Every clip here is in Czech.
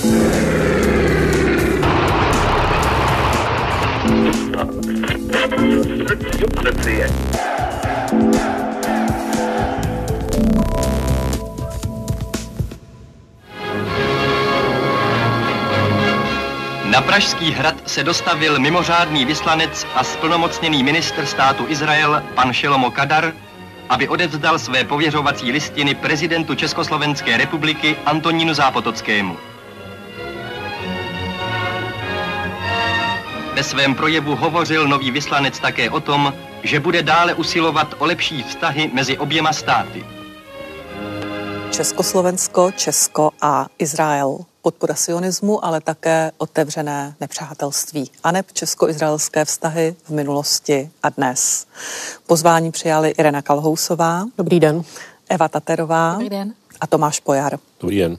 Na Pražský hrad se dostavil mimořádný vyslanec a splnomocněný ministr státu Izrael, pan Šelomo Kadar, aby odevzdal své pověřovací listiny prezidentu Československé republiky Antonínu Zápotockému. Ve svém projevu hovořil nový vyslanec také o tom, že bude dále usilovat o lepší vztahy mezi oběma státy. Československo, Česko a Izrael. Podpora sionismu, ale také otevřené nepřátelství. A neb česko-izraelské vztahy v minulosti a dnes. Pozvání přijali Irena Kalhousová. Dobrý den. Eva Taterová. Dobrý den. A Tomáš Pojar. Dobrý den.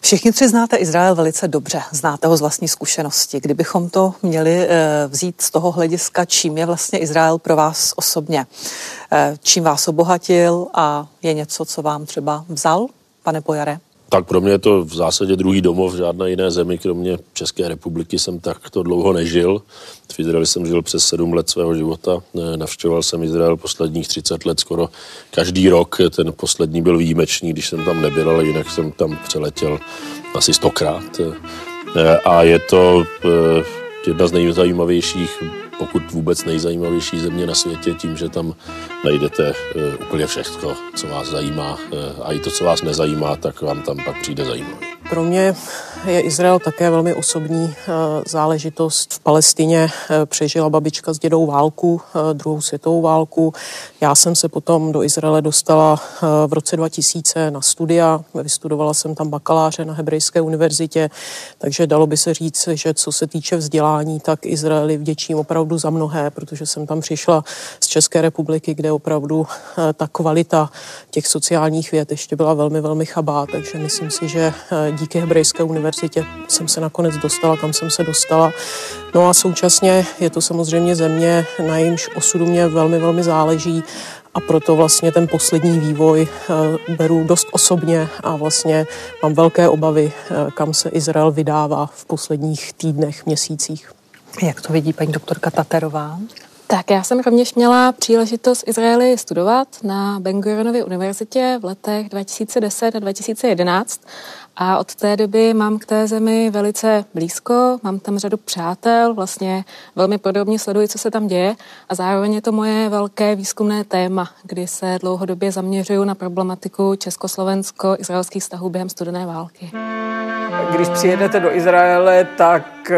Všichni tři znáte Izrael velice dobře, znáte ho z vlastní zkušenosti. Kdybychom to měli eh, vzít z toho hlediska, čím je vlastně Izrael pro vás osobně, eh, čím vás obohatil a je něco, co vám třeba vzal, pane Pojare? Tak pro mě je to v zásadě druhý domov, žádné jiné zemi, kromě České republiky jsem takto dlouho nežil. V Izraeli jsem žil přes sedm let svého života. Navštěvoval jsem Izrael posledních 30 let skoro každý rok. Ten poslední byl výjimečný, když jsem tam nebyl, ale jinak jsem tam přeletěl asi stokrát. A je to eh, jedna z nejzajímavějších pokud vůbec nejzajímavější země na světě tím, že tam najdete uh, úplně všechno, co vás zajímá uh, a i to, co vás nezajímá, tak vám tam pak přijde zajímavé. Pro mě je Izrael také velmi osobní eh, záležitost. V Palestině eh, přežila babička s dědou válku, eh, druhou světovou válku. Já jsem se potom do Izraele dostala v roce 2000 na studia. Vystudovala jsem tam bakaláře na Hebrejské univerzitě, takže dalo by se říct, že co se týče vzdělání, tak Izraeli vděčím opravdu za mnohé, protože jsem tam přišla z České republiky, kde opravdu ta kvalita těch sociálních věd ještě byla velmi, velmi chabá, takže myslím si, že díky Hebrejské univerzitě jsem se nakonec dostala, kam jsem se dostala. No a současně je to samozřejmě země, na jejímž osudu mě velmi, velmi záleží a proto vlastně ten poslední vývoj eh, beru dost osobně a vlastně mám velké obavy, eh, kam se Izrael vydává v posledních týdnech, měsících. Jak to vidí paní doktorka Taterová? Tak já jsem rovněž měla příležitost Izraeli studovat na Ben Gurionově univerzitě v letech 2010 a 2011 a od té doby mám k té zemi velice blízko, mám tam řadu přátel, vlastně velmi podobně sleduji, co se tam děje a zároveň je to moje velké výzkumné téma, kdy se dlouhodobě zaměřuju na problematiku československo-izraelských vztahů během studené války. Když přijedete do Izraele, tak eh,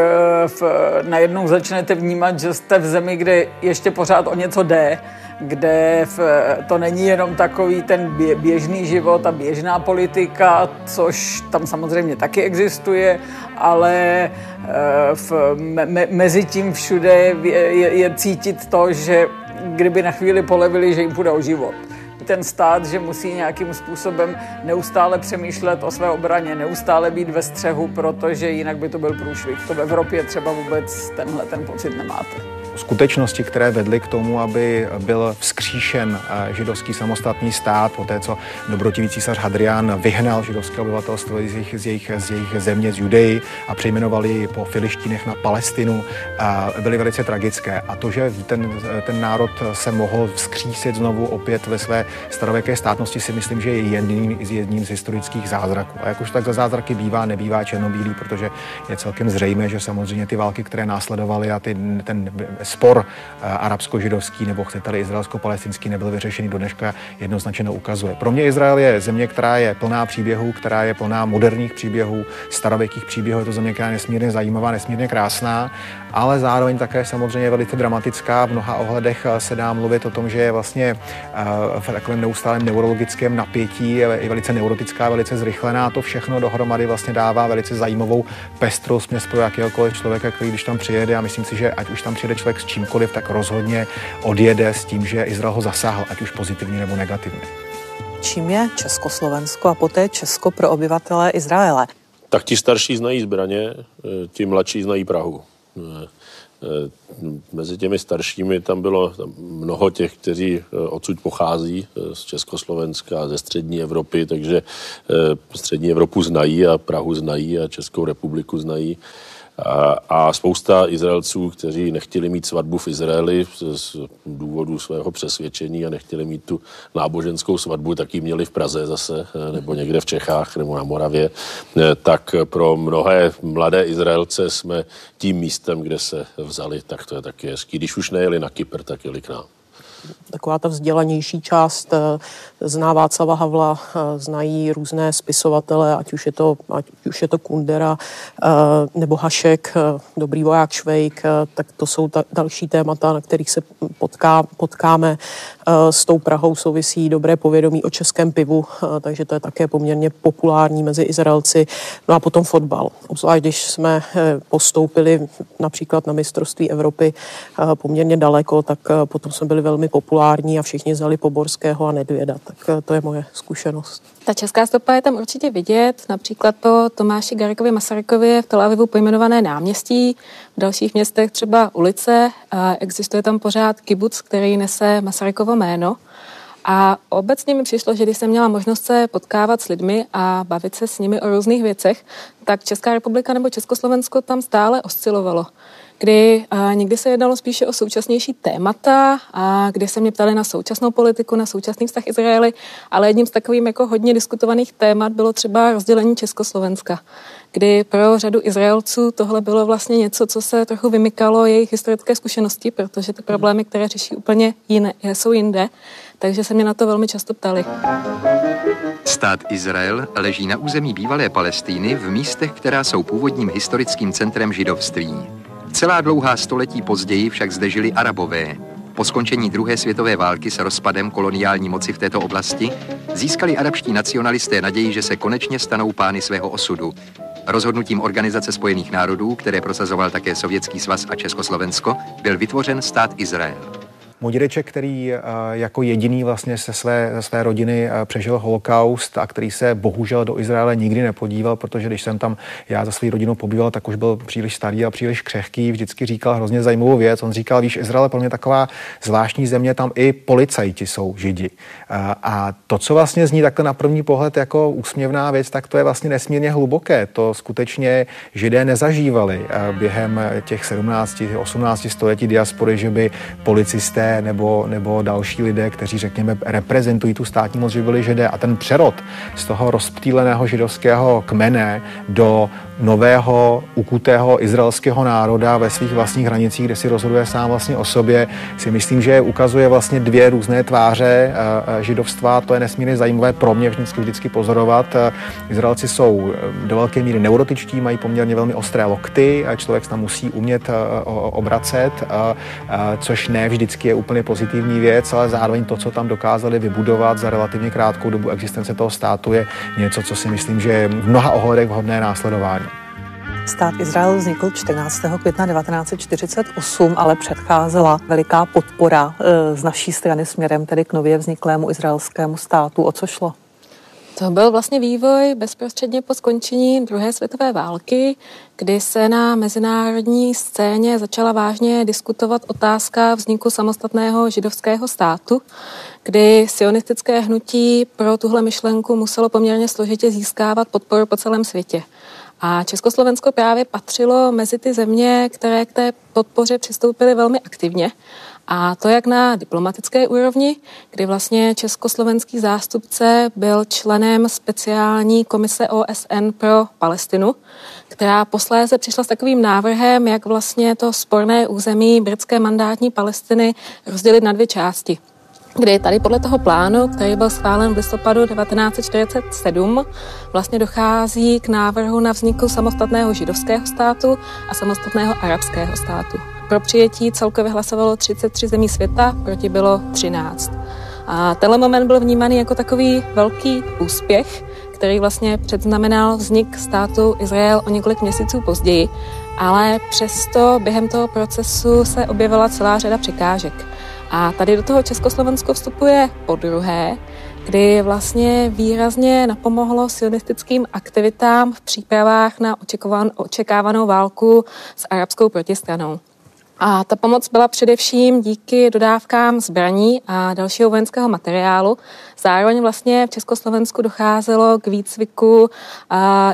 v, najednou začnete vnímat, že jste v zemi, kde ještě pořád o něco jde, kde v, to není jenom takový ten běžný život a běžná politika, což tam samozřejmě taky existuje, ale eh, v, me, mezi tím všude je, je, je cítit to, že kdyby na chvíli polevili, že jim půjde o život ten stát, že musí nějakým způsobem neustále přemýšlet o své obraně, neustále být ve střehu, protože jinak by to byl průšvih. To v Evropě třeba vůbec tenhle ten pocit nemáte skutečnosti, které vedly k tomu, aby byl vzkříšen eh, židovský samostatný stát, po té, co dobrotivý císař Hadrian vyhnal židovské obyvatelstvo z jejich, z jejich, z jejich země, z Judei a přejmenoval ji po Filištínech na Palestinu, byly velice tragické. A to, že ten, ten národ se mohl vzkřísit znovu opět ve své starověké státnosti, si myslím, že je jedním, jedním z historických zázraků. A jak už tak za zázraky bývá, nebývá černobílý, protože je celkem zřejmé, že samozřejmě ty války, které následovaly a ty, ten spor eh, arabsko-židovský nebo chcete-li izraelsko-palestinský nebyl vyřešený do dneška jednoznačně ukazuje. Pro mě Izrael je země, která je plná příběhů, která je plná moderních příběhů, starověkých příběhů. Je to země, která je nesmírně zajímavá, nesmírně krásná, ale zároveň také samozřejmě velice dramatická. V mnoha ohledech eh, se dá mluvit o tom, že je vlastně eh, v takovém neustálém neurologickém napětí, je velice neurotická, velice zrychlená. To všechno dohromady vlastně dává velice zajímavou pestrou směs pro jakéhokoliv člověka, který když tam přijede. A myslím si, že ať už tam přijede člověk s čímkoliv, tak rozhodně odjede s tím, že Izrael ho zasáhl, ať už pozitivně nebo negativně. Čím je Československo a poté Česko pro obyvatele Izraele? Tak ti starší znají zbraně, eh, ti mladší znají Prahu. Eh, Mezi těmi staršími tam bylo mnoho těch, kteří odsud pochází z Československa, ze střední Evropy, takže střední Evropu znají a Prahu znají a Českou republiku znají. A, spousta Izraelců, kteří nechtěli mít svatbu v Izraeli z, z důvodu svého přesvědčení a nechtěli mít tu náboženskou svatbu, tak ji měli v Praze zase, eh, nebo někde v Čechách, nebo na Moravě. Eh, tak pro mnohé mladé Izraelce jsme tím místem, kde se vzali, tak to je taky hezký. Když už nejeli na Kypr, tak jeli k nám taková ta vzdělanější část eh, zná Václava Havla, eh, znají různé spisovatele, ať už je to, ať už je to Kundera eh, nebo Hašek, Dobrý voják Švejk, tak to jsou ta další témata, na kterých se potká, potkáme. S tou Prahou souvisí dobré povědomí o českém pivu, takže to je také poměrně populární mezi Izraelci. No a potom fotbal. Obzvlášť, když jsme postoupili například na mistrovství Evropy poměrně daleko, tak potom jsme byli velmi populární a všichni zali Poborského a Nedvěda. Tak eh, to je moje zkušenost. Ta česká stopa je tam určitě vidět, například po Tomáši Garikovi Masarykovi v Tel Avivu pojmenované náměstí, v dalších městech třeba ulice. Existuje tam pořád kibuc, který nese Masarykovo jméno. A obecně mi přišlo, že když jsem měla možnost se potkávat s lidmi a bavit se s nimi o různých věcech, tak Česká republika nebo Československo tam stále oscilovalo kdy a někdy se jednalo spíše o současnější témata, a kdy se mě ptali na současnou politiku, na současný vztah Izraeli, ale jedním z takovým jako hodně diskutovaných témat bylo třeba rozdělení Československa, kdy pro řadu Izraelců tohle bylo vlastně něco, co se trochu vymykalo jejich historické zkušenosti, protože ty problémy, které řeší úplně jiné, jsou jinde, takže se mě na to velmi často ptali. Stát Izrael leží na území bývalé Palestíny v místech, která jsou původním historickým centrem židovství. Celá dlouhá století později však zde žili Arabové. Po skončení druhé světové války s rozpadem koloniální moci v této oblasti získali arabští nacionalisté naději, že se konečně stanou pány svého osudu. Rozhodnutím Organizace spojených národů, které prosazoval také Sovětský svaz a Československo, byl vytvořen stát Izrael. Můj dědeček, který eh, jako jediný vlastně se své, ze své rodiny eh, přežil holokaust a který se bohužel do Izraele nikdy nepodíval, protože když jsem tam já za svou rodinou pobýval, tak už byl příliš starý a příliš křehký. Vždycky říkal hrozně zajímavou věc. On říkal, víš, Izrael je pro mě taková zvláštní země, tam i policajti jsou židi. Eh, a to, co vlastně zní takto na první pohled jako úsměvná věc, tak to je vlastně nesmírně hluboké. To skutečně židé nezažívali během těch 17, 18 století diaspory, že by policisté nebo, nebo další lidé, kteří, řekněme, reprezentují tu státní moc, že byli židé. A ten přerod z toho rozptýleného židovského kmene do nového ukutého izraelského národa ve svých vlastních hranicích, kde si rozhoduje sám vlastně o sobě, si myslím, že ukazuje vlastně dvě různé tváře eh, eh, židovstva. To je nesmírně zajímavé pro mě vždycky, vždycky pozorovat. Eh, Izraelci jsou do velké míry neurotičtí, mají poměrně velmi ostré lokty, a člověk tam musí umět obracet, což ne vždycky je úplně pozitivní věc, ale zároveň to, co tam dokázali vybudovat za relativně krátkou dobu existence toho státu, je něco, co si myslím, že je v mnoha ohledech vhodné následování. Stát Izrael vznikl 14. května 1948, ale předcházela veliká podpora eh, z naší strany směrem tedy k nově vzniklému izraelskému státu. O co šlo? To byl vlastně vývoj bezprostředně po skončení druhé světové války, kdy se na mezinárodní scéně začala vážně diskutovat otázka vzniku samostatného židovského státu, kdy sionistické hnutí pro tuhle myšlenku muselo poměrně složitě získávat podporu po celém světě. A Československo právě patřilo mezi ty země, které k té podpoře přistoupily velmi aktivně. A to jak na diplomatické úrovni, kdy vlastně československý zástupce byl členem speciální komise OSN pro Palestinu, která posléze přišla s takovým návrhem, jak vlastně to sporné území britské mandátní Palestiny rozdělit na dvě části kdy tady podle toho plánu, který byl schválen v listopadu 1947, vlastně dochází k návrhu na vzniku samostatného židovského státu a samostatného arabského státu. Pro přijetí celkově hlasovalo 33 zemí světa, proti bylo 13. A tenhle moment byl vnímaný jako takový velký úspěch, který vlastně předznamenal vznik státu Izrael o několik měsíců později, ale přesto během toho procesu se objevila celá řada překážek. A tady do toho Československo vstupuje po druhé, kdy vlastně výrazně napomohlo sionistickým aktivitám v přípravách na očekávanou válku s arabskou protistranou. A ta pomoc byla především díky dodávkám zbraní a dalšího vojenského materiálu. Zároveň vlastně v Československu docházelo k výcviku a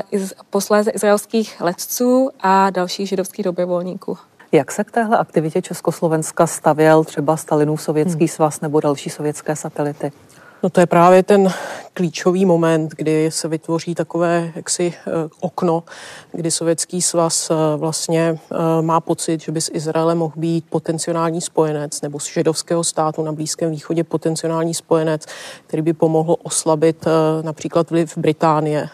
posléze izraelských letců a dalších židovských dobrovolníků. Jak se k téhle aktivitě Československa stavěl třeba Stalinův sovětský hmm. svaz nebo další sovětské satelity? No to je právě ten klíčový moment, kdy se vytvoří takové jaksi eh, okno, kdy Sovětský svaz eh, vlastně eh, má pocit, že by s Izraelem mohl být potenciální spojenec nebo z židovského státu na Blízkém východě potenciální spojenec, který by pomohl oslabit například vliv Británie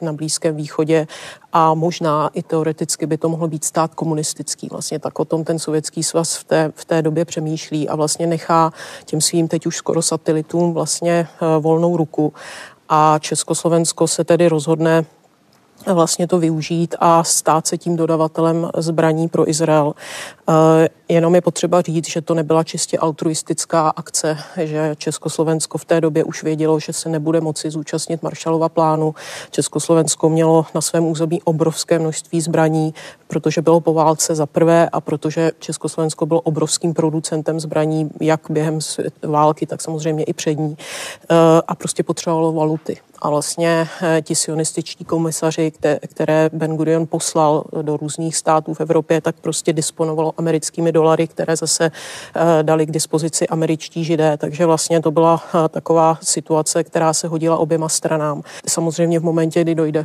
na Blízkém východě a možná i teoreticky by to mohl být stát komunistický. Vlastně tak o tom ten sovětský svaz v té, v té době přemýšlí a vlastně nechá těm svým teď už skoro satelitům vlastně volnou ruku a Československo se tedy rozhodne vlastně to využít a stát se tím dodavatelem zbraní pro Izrael. Eh, jenom je potřeba říct, že to nebyla čistě altruistická akce, že Československo v té době už vědělo, že se nebude moci zúčastnit Maršalova plánu. Československo mělo na svém území obrovské množství zbraní, protože bylo po válce za prvé a protože Československo bylo obrovským producentem zbraní, jak během války, tak samozřejmě i před ní. Eh, a prostě potřebovalo valuty. A vlastně eh, ti sionističtí komisaři, které Ben Gurion poslal do různých států v Evropě, tak prostě disponovalo americkými dolary, které zase eh, dali k dispozici američtí židé. Takže vlastně to byla eh, taková situace, která se hodila oběma stranám. Samozřejmě v momentě, kdy dojde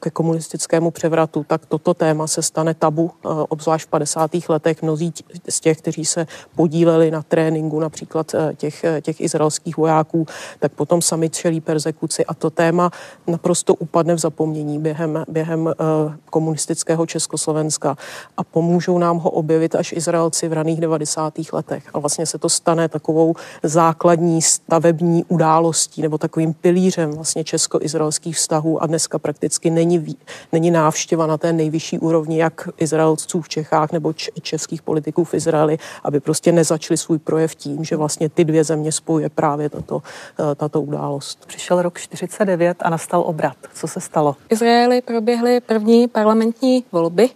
ke komunistickému převratu, tak toto téma se stane tabu, obzvlášť v 50. letech. Mnozí z těch, kteří se podíleli na tréninku například těch, těch izraelských vojáků, tak potom sami čelí persekuci a to to téma naprosto upadne v zapomnění během, během uh, komunistického Československa a pomůžou nám ho objevit až Izraelci v raných 90. letech. A vlastně se to stane takovou základní stavební událostí nebo takovým pilířem vlastně česko-izraelských vztahů a dneska prakticky není, není návštěva na té nejvyšší úrovni jak Izraelců v Čechách nebo českých politiků v Izraeli, aby prostě nezačali svůj projev tím, že vlastně ty dvě země spojuje právě tato, eh, tato událost. Přišel rok 40 2009 a nastal obrat. Co se stalo? V Izraeli proběhly první parlamentní volby,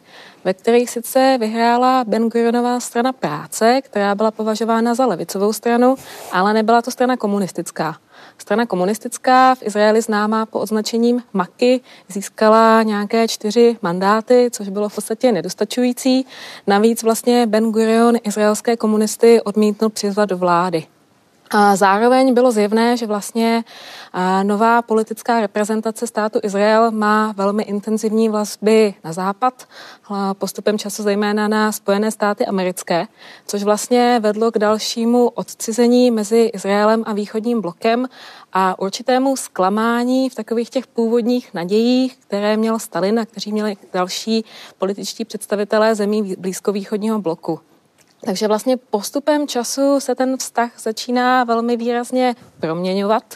ve kterých sice vyhrála Ben Gurionová strana práce, která byla považována za levicovou stranu, ale nebyla to strana komunistická. Strana komunistická v Izraeli známá po označením MAKY získala nějaké čtyři mandáty, což bylo v podstatě nedostačující. Navíc vlastně Ben Gurion izraelské komunisty odmítnul přizvat do vlády. A zároveň bylo zjevné, že vlastně nová politická reprezentace státu Izrael má velmi intenzivní vazby na západ, postupem času zejména na Spojené státy americké, což vlastně vedlo k dalšímu odcizení mezi Izraelem a východním blokem a určitému zklamání v takových těch původních nadějích, které měl Stalin a kteří měli další političtí představitelé zemí blízkovýchodního bloku. Takže vlastně postupem času se ten vztah začíná velmi výrazně proměňovat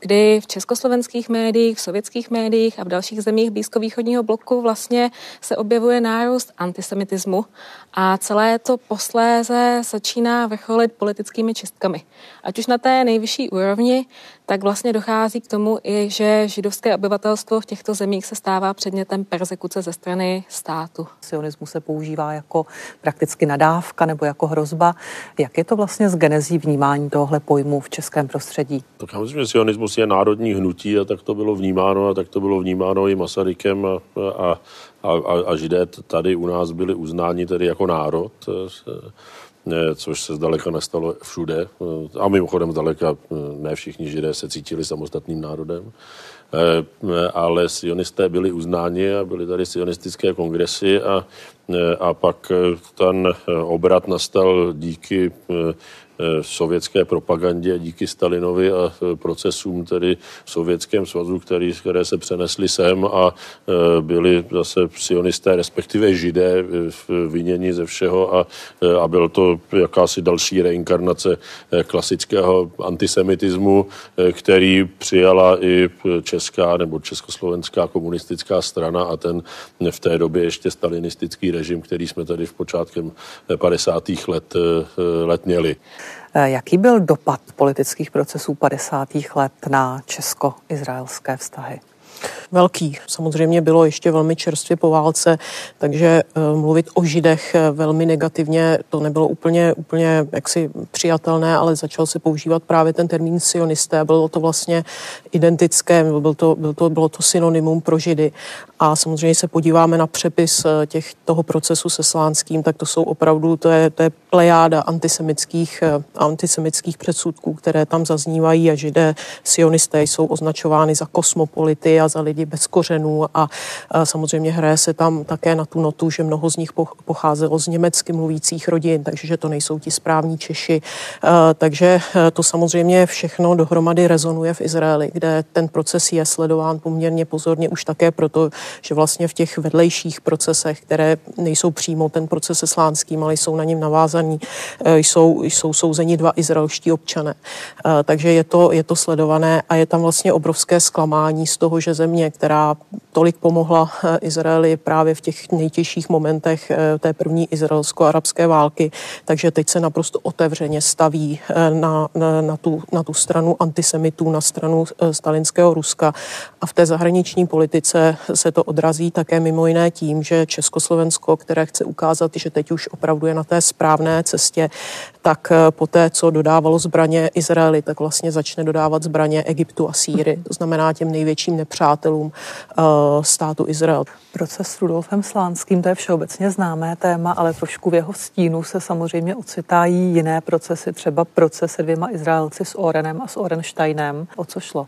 kdy v československých médiích, v sovětských médiích a v dalších zemích blízkovýchodního bloku vlastně se objevuje nárůst antisemitismu a celé to posléze začíná vrcholit politickými čistkami. Ať už na té nejvyšší úrovni, tak vlastně dochází k tomu i, že židovské obyvatelstvo v těchto zemích se stává předmětem persekuce ze strany státu. Sionismus se používá jako prakticky nadávka nebo jako hrozba. Jak je to vlastně z genezí vnímání tohle pojmu v českém prostředí? Tak já myslím, že sionismus je národní hnutí a tak to bylo vnímáno a tak to bylo vnímáno i Masarykem a, a, a, a židé tady u nás byli uznáni tedy jako národ což se zdaleka nestalo všude. A mimochodem zdaleka ne všichni židé se cítili samostatným národem. Ale sionisté byli uznáni a byly tady sionistické kongresy a, a pak ten obrat nastal díky Eh, sovětské propagandě díky Stalinovi a eh, procesům tedy v Sovětském svazu, který, které se přenesly sem a eh, byli zase sionisté, respektive židé vyněni ze všeho a, a byl to jakási další reinkarnace klasického antisemitismu, který přijala i česká nebo československá komunistická strana a ten v té době ještě stalinistický režim, který jsme tady v počátkem 50. let, let měli. Eh, jaký byl dopad politických procesů 50. let na česko-izraelské vztahy? velký. Samozřejmě bylo ještě velmi čerstvě po válce, takže uh, mluvit o židech eh, velmi negativně, to nebylo úplně, úplně jaksi přijatelné, ale začal se používat právě ten termín sionisté. Bylo to vlastně identické, byl to, byl to, bylo to synonymum pro židy. A samozřejmě se podíváme na přepis eh, těch, toho procesu se Slánským, tak to jsou opravdu, to je, to je plejáda antisemických, antisemických předsudků, které tam zaznívají a židé sionisté jsou označovány za kosmopolity a za lidi bez kořenů a, a samozřejmě hraje se tam také na tu notu, že mnoho z nich pocházelo z německy mluvících rodin, takže že to nejsou ti správní Češi. Takže to samozřejmě všechno dohromady rezonuje v Izraeli, kde ten proces je sledován poměrně pozorně už také proto, že vlastně v těch vedlejších procesech, které nejsou přímo ten proces se Slánským, ale jsou na něm navázaní, e, jsou, jsou souzeni dva izraelští občané. E, takže je to, je to sledované a je tam vlastně obrovské zklamání z toho, že země, která tolik pomohla eh, Izraeli právě v těch nejtěžších momentech eh, té první izraelsko-arabské války, takže teď se naprosto otevřeně staví eh, na, na, na, tu, na tu stranu antisemitů, na stranu stalinského Ruska a v té zahraniční politice se to odrazí také mimo jiné tím, že Československo, které chce ukázat, že teď už opravdu je na té správné cestě, tak poté, co dodávalo zbraně Izraeli, tak vlastně začne dodávat zbraně Egyptu a Sýrii, to znamená těm největším nepřátelům uh, státu Izrael. Proces s Rudolfem Slánským, to je všeobecně známé téma, ale trošku v jeho stínu se samozřejmě ocitají jiné procesy, třeba proces se dvěma Izraelci s Orenem a s Orensteinem. O co šlo?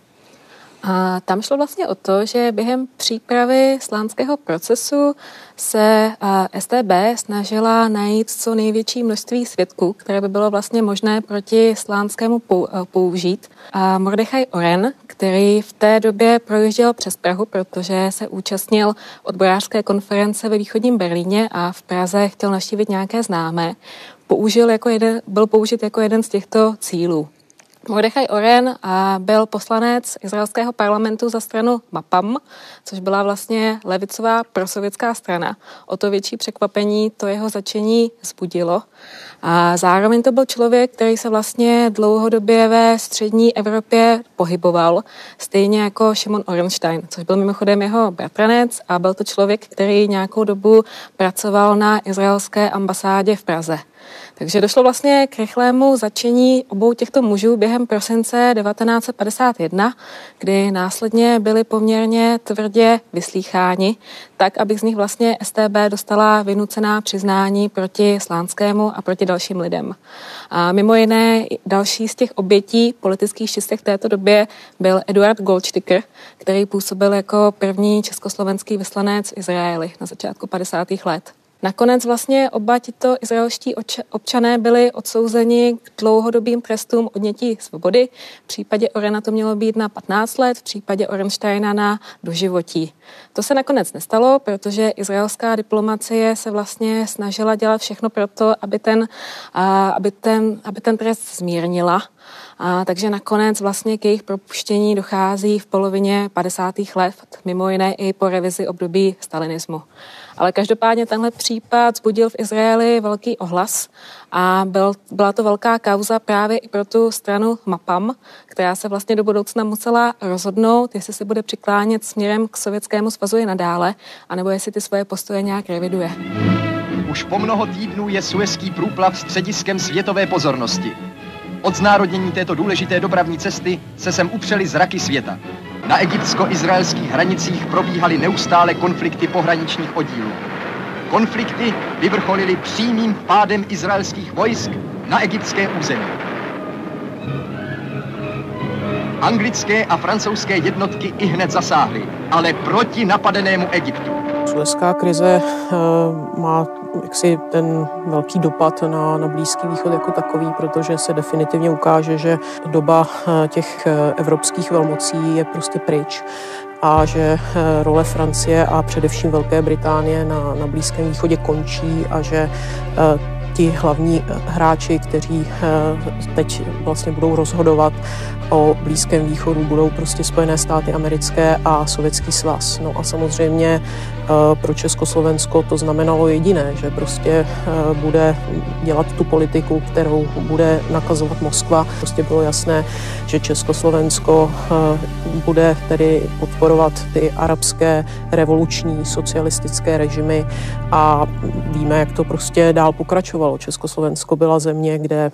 A tam šlo vlastně o to, že během přípravy slánského procesu se STB snažila najít co největší množství svědků, které by bylo vlastně možné proti slánskému použít. A Mordechaj Oren, který v té době projížděl přes Prahu, protože se účastnil odborářské konference ve východním Berlíně a v Praze chtěl naštívit nějaké známé, použil jako jeden, byl použit jako jeden z těchto cílů. Mordechaj Oren byl poslanec izraelského parlamentu za stranu MAPAM, což byla vlastně levicová prosovětská strana. O to větší překvapení to jeho začení zbudilo. A zároveň to byl člověk, který se vlastně dlouhodobě ve střední Evropě pohyboval, stejně jako Šimon Orenstein, což byl mimochodem jeho bratranec a byl to člověk, který nějakou dobu pracoval na izraelské ambasádě v Praze. Takže došlo vlastně k rychlému začení obou těchto mužů během prosince 1951, kdy následně byli poměrně tvrdě vyslýcháni, tak, aby z nich vlastně STB dostala vynucená přiznání proti Slánskému a proti dalším lidem. A mimo jiné další z těch obětí politických čistek v této době byl Eduard Goldsticker, který působil jako první československý vyslanec v Izraeli na začátku 50. let. Nakonec vlastně oba tito izraelští občané byli odsouzeni k dlouhodobým trestům odnětí svobody. V případě Orena to mělo být na 15 let, v případě Orensteina na doživotí. To se nakonec nestalo, protože izraelská diplomacie se vlastně snažila dělat všechno pro to, aby ten, aby ten, aby ten trest zmírnila. A, takže nakonec vlastně k jejich propuštění dochází v polovině 50. let, mimo jiné i po revizi období stalinismu. Ale každopádně tenhle případ zbudil v Izraeli velký ohlas a byl, byla to velká kauza právě i pro tu stranu MAPAM, která se vlastně do budoucna musela rozhodnout, jestli se bude přiklánět směrem k Sovětskému svazu i nadále, anebo jestli ty svoje postoje nějak reviduje. Už po mnoho týdnů je Suezký průplav střediskem světové pozornosti. Od znárodnění této důležité dopravní cesty se sem upřeli zraky světa. Na egyptsko-izraelských hranicích probíhaly neustále konflikty pohraničních oddílů. Konflikty vyvrcholily přímým pádem izraelských vojsk na egyptské území. Anglické a francouzské jednotky i hned zasáhly, ale proti napadenému Egyptu. Suezká krize uh, má jaksi ten velký dopad na, na Blízký východ jako takový, protože se definitivně ukáže, že doba eh, těch eh, evropských velmocí je prostě pryč a že eh, role Francie a především Velké Británie na, na Blízkém východě končí a že ti hlavní hráči, kteří teď vlastně budou rozhodovat o Blízkém východu, budou prostě Spojené státy americké a Sovětský svaz. No a samozřejmě pro Československo to znamenalo jediné, že prostě bude dělat tu politiku, kterou bude nakazovat Moskva. Prostě bylo jasné, že Československo bude tedy podporovat ty arabské revoluční socialistické režimy a víme, jak to prostě dál pokračovalo. Československo byla země, kde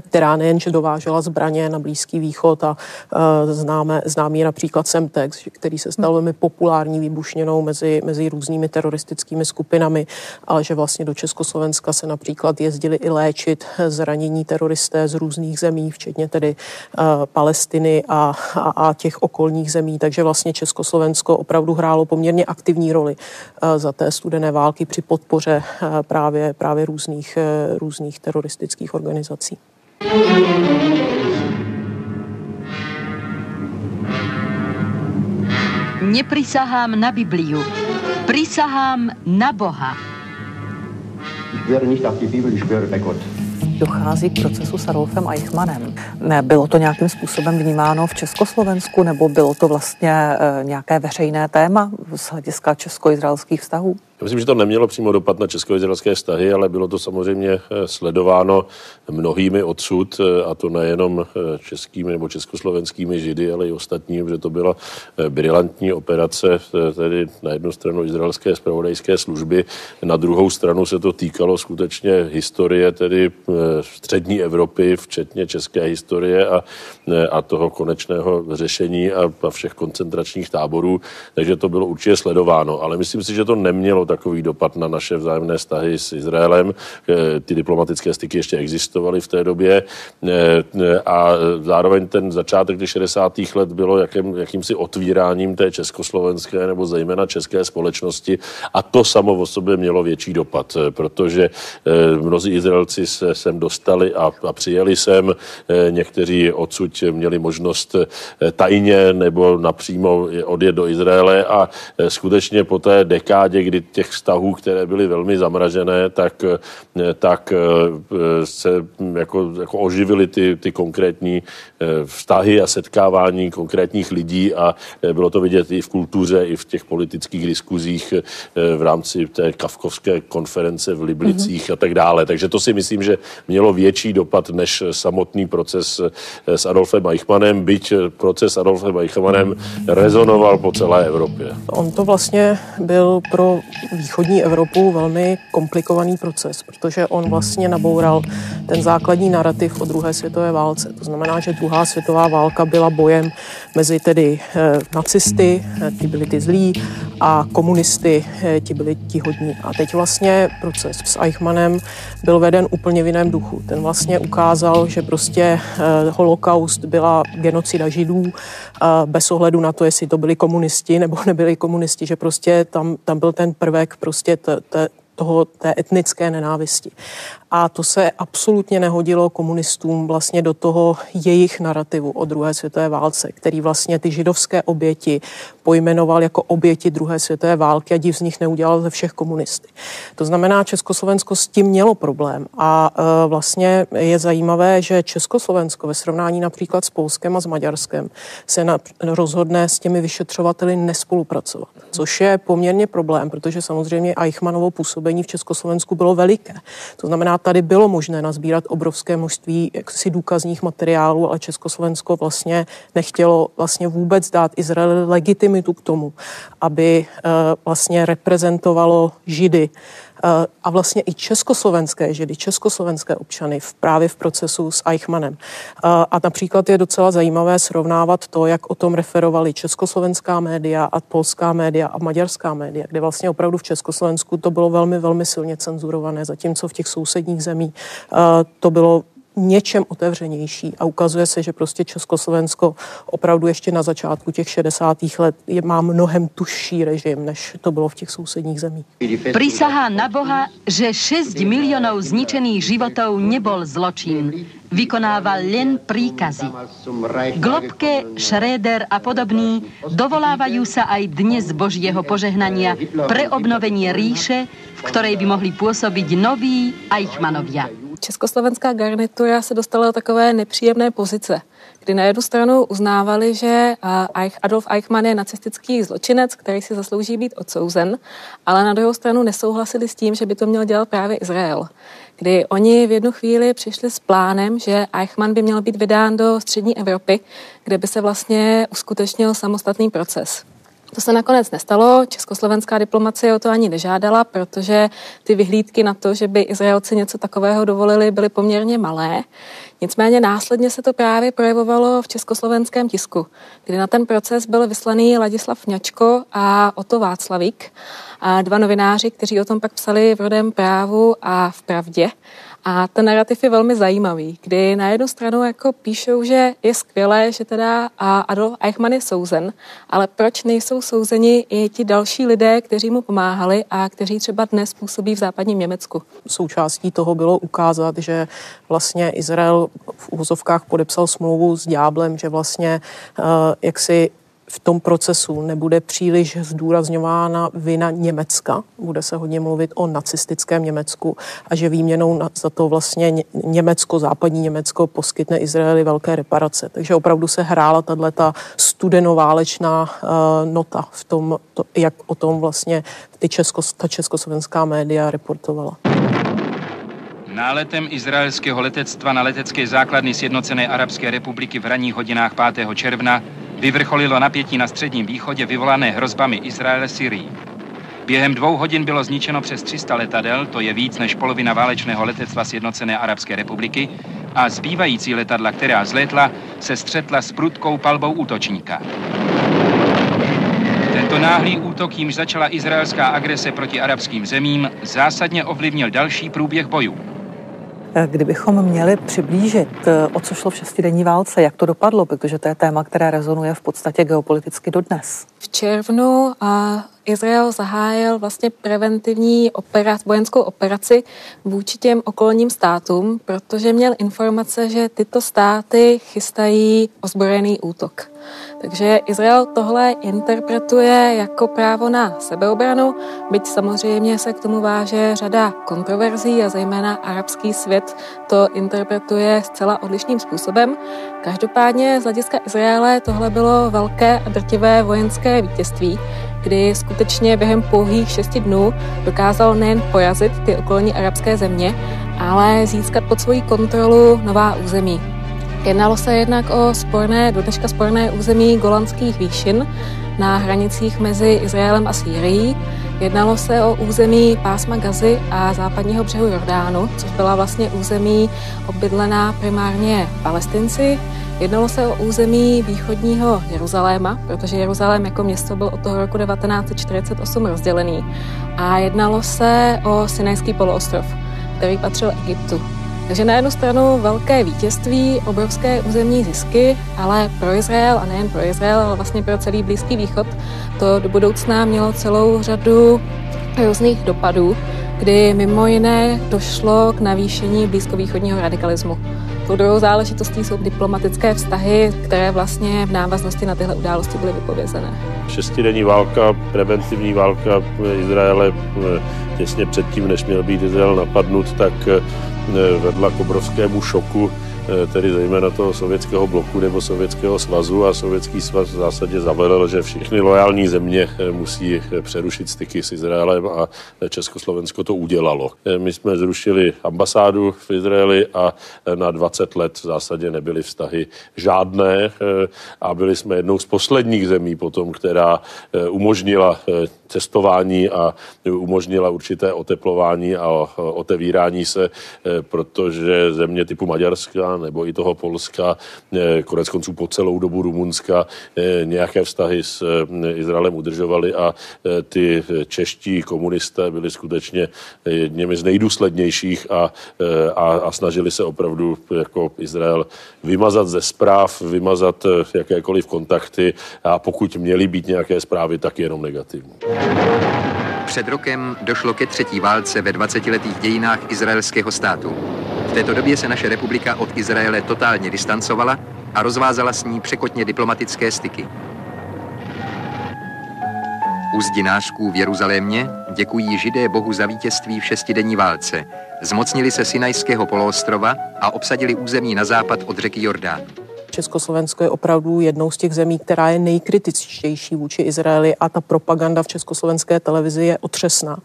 která nejenže dovážela zbraně na Blízký východ a uh, známe, známý například Semtex, který se stal velmi populární výbušněnou mezi, mezi různými teroristickými skupinami, ale že vlastně do Československa se například jezdili i léčit zranění teroristé z různých zemí, včetně tedy uh, Palestiny a, a, a těch okolních zemí, takže vlastně Československo opravdu hrálo poměrně aktivní roli uh, za té studené války při podpoře uh, právě, právě různých, různých teroristických organizací. Neprisahám na Bibliu. Prisahám na Boha. Ich nicht auf die Bibel, ich schwöre bei Gott dochází k procesu s Adolfem Eichmannem. Bylo to nějakým způsobem vnímáno v Československu nebo bylo to vlastně eh, nějaké veřejné téma z hlediska česko-izraelských vztahů? Já myslím, že to nemělo přímo dopad na česko-izraelské vztahy, ale bylo to samozřejmě eh, sledováno mnohými odsud, eh, a to nejenom českými nebo československými židy, ale i ostatními, že to byla brilantní operace, tedy na jednu stranu izraelské spravodajské služby, na druhou stranu se to týkalo skutečně historie, tedy střední Evropy, včetně české historie a, a toho konečného řešení a, a všech koncentračních táborů, takže to bylo určitě sledováno. Ale myslím si, že to nemělo takový dopad na naše vzájemné vztahy s Izraelem. Eh, ty diplomatické styky ještě existovaly v té době eh, eh, a zároveň ten začátek těch 60. let bylo jakým, jakýmsi otvíráním té československé nebo zejména české společnosti a to samo o sobě mělo větší dopad, protože mnozí Izraelci se sem dostali a, a přijeli sem, někteří odsud měli možnost tajně nebo napřímo odjet do Izraele a skutečně po té dekádě, kdy těch vztahů, které byly velmi zamražené, tak, tak se jako, jako oživily ty, ty konkrétní vztahy a setkávání konkrétních lidí a bylo to vidět i v kultuře, i v těch politických diskuzích v rámci té kavkovské konference v Liblicích mm-hmm. a tak dále. Takže to si myslím, že mělo větší dopad než samotný proces s Adolfem Eichmannem, byť proces s Adolfem Eichmannem rezonoval po celé Evropě. On to vlastně byl pro východní Evropu velmi komplikovaný proces, protože on vlastně naboural ten základní narrativ o druhé světové válce. To znamená, že druhá světová válka byla bojem mezi tedy eh, nacisty, eh, ty byli ty zlí, a komunisty, eh, ti byli ti hodní. A teď vlastně proces s Eichmannem byl veden úplně v jiném duchu. Ten vlastně ukázal, že prostě holokaust byla genocida židů bez ohledu na to, jestli to byli komunisti nebo nebyli komunisti, že prostě tam, tam byl ten prvek prostě t, t, toho, té etnické nenávisti. A to se absolutně nehodilo komunistům vlastně do toho jejich narrativu o druhé světové válce, který vlastně ty židovské oběti pojmenoval jako oběti druhé světové války a div z nich neudělal ze všech komunisty. To znamená, Československo s tím mělo problém a e, vlastně je zajímavé, že Československo ve srovnání například s Polskem a s Maďarskem se na, rozhodne s těmi vyšetřovateli nespolupracovat, což je poměrně problém, protože samozřejmě Eichmannovo působení v Československu bylo veliké. To znamená, tady bylo možné nazbírat obrovské množství jaksi důkazních materiálů, ale Československo vlastně nechtělo vlastně vůbec dát Izraeli legitimitu k tomu, aby uh, vlastně reprezentovalo Židy Eh, a vlastně i československé židy, československé občany v, právě v procesu s Eichmannem. Eh, a například je docela zajímavé srovnávat to, jak o tom referovali československá média a polská média a maďarská média, kde vlastně opravdu v Československu to bylo velmi, velmi silně cenzurované, zatímco v těch sousedních zemích eh, to bylo něčem otevřenější a ukazuje se, že prostě Československo opravdu ještě na začátku těch 60. let je, má mnohem tužší režim, než to bylo v těch sousedních zemích. Prisahá na Boha, že 6 milionů zničených životů nebol zločin. Vykonával len príkazy. Globke, Schroeder a podobní dovolávajú sa aj dnes Božieho požehnania pre obnovenie ríše, v ktorej by mohli pôsobiť noví Eichmannovia. Československá garnitura se dostala do takové nepříjemné pozice, kdy na jednu stranu uznávali, že Adolf Eichmann je nacistický zločinec, který si zaslouží být odsouzen, ale na druhou stranu nesouhlasili s tím, že by to měl dělat právě Izrael. Kdy oni v jednu chvíli přišli s plánem, že Eichmann by měl být vydán do střední Evropy, kde by se vlastně uskutečnil samostatný proces. To se nakonec nestalo, československá diplomacie o to ani nežádala, protože ty vyhlídky na to, že by Izraelci něco takového dovolili, byly poměrně malé. Nicméně následně se to právě projevovalo v československém tisku, kdy na ten proces byl vyslaný Ladislav Ňačko a Oto Václavík, a dva novináři, kteří o tom pak psali v Rodém právu a v Pravdě. A ten narrativ je velmi zajímavý, kdy na jednu stranu jako píšou, že je skvělé, že teda Adolf Eichmann je souzen, ale proč nejsou souzeni i ti další lidé, kteří mu pomáhali a kteří třeba dnes působí v západním Německu? Součástí toho bylo ukázat, že vlastně Izrael v úvozovkách podepsal smlouvu s ďáblem, že vlastně uh, jak si v tom procesu nebude příliš zdůrazňována vina Německa, bude se hodně mluvit o nacistickém Německu a že výměnou za to vlastně Německo, západní Německo poskytne Izraeli velké reparace. Takže opravdu se hrála tato studenoválečná uh, nota v tom, to, jak o tom vlastně ty česko, ta československá média reportovala. Náletem izraelského letectva na letecké základny Sjednocené Arabské republiky v ranních hodinách 5. června vyvrcholilo napětí na Středním východě vyvolané hrozbami Izraele Syrii. Během dvou hodin bylo zničeno přes 300 letadel, to je víc než polovina válečného letectva Sjednocené Arabské republiky, a zbývající letadla, která zlétla, se střetla s prudkou palbou útočníka. Tento náhlý útok, jímž začala izraelská agrese proti arabským zemím, zásadně ovlivnil další průběh bojů. Kdybychom měli přiblížit, eh, o co šlo v šestidenní válce, jak to dopadlo, protože to je téma, které rezonuje v podstatě geopoliticky dodnes. V červnu a Izrael zahájil vlastně preventivní operaci, vojenskou operaci vůči těm okolním státům, protože měl informace, že tyto státy chystají ozbrojený útok. Takže Izrael tohle interpretuje jako právo na sebeobranu, byť samozřejmě se k tomu váže řada kontroverzí a zejména arabský svět to interpretuje zcela odlišným způsobem. Každopádně z hlediska Izraele tohle bylo velké a drtivé vojenské vítězství, kdy skutečně během pouhých šesti dnů dokázal nejen porazit ty okolní arabské země, ale získat pod svoji kontrolu nová území. Jednalo se jednak o sporné, do dneška sporné území Golanských výšin na hranicích mezi Izraelem a Sýrií. Jednalo se o území pásma Gazy a západního břehu Jordánu, což byla vlastně území obydlená primárně palestinci. Jednalo se o území východního Jeruzaléma, protože Jeruzalém jako město byl od toho roku 1948 rozdělený. A jednalo se o Sinajský poloostrov, který patřil Egyptu. Takže na jednu stranu velké vítězství, obrovské územní zisky, ale pro Izrael a nejen pro Izrael, ale vlastně pro celý Blízký východ to do budoucna mělo celou řadu různých dopadů, kdy mimo jiné došlo k navýšení blízkovýchodního radikalismu. Tou druhou záležitostí jsou diplomatické vztahy, které vlastně v návaznosti na tyhle události byly vypovězené. Šestidenní válka, preventivní válka Izraele eh, těsně předtím, než měl být Izrael napadnut, tak eh, vedla k obrovskému šoku tedy zejména toho sovětského bloku nebo sovětského svazu a sovětský svaz v zásadě zavedl, že všechny lojální země eh, musí eh, přerušit styky s Izraelem a Československo to udělalo. My jsme zrušili ambasádu v Izraeli a na 20 let v zásadě nebyly vztahy žádné a byli jsme jednou z posledních zemí potom, která umožnila cestování a umožnila určité oteplování a otevírání se, protože země typu Maďarska nebo i toho Polska, konec konců po celou dobu Rumunska nějaké vztahy s Izraelem udržovali a ty čeští komunisté byli skutečně jedněmi z nejdůslednějších a, a, a snažili se opravdu jako Izrael vymazat ze zpráv, vymazat jakékoliv kontakty a pokud měly být nějaké zprávy, tak jenom negativní. Před rokem došlo ke třetí válce ve 20-letých dějinách izraelského státu. V této době se naše republika od Izraele totálně distancovala a rozvázala s ní překotně diplomatické styky. U zdinářků v Jeruzalémě děkují židé bohu za vítězství v šestidenní válce. Zmocnili se Sinajského poloostrova a obsadili území na západ od řeky Jordán. Československo je opravdu jednou z těch zemí, která je nejkritičtější vůči Izraeli a ta propaganda v československé televizi je otřesná.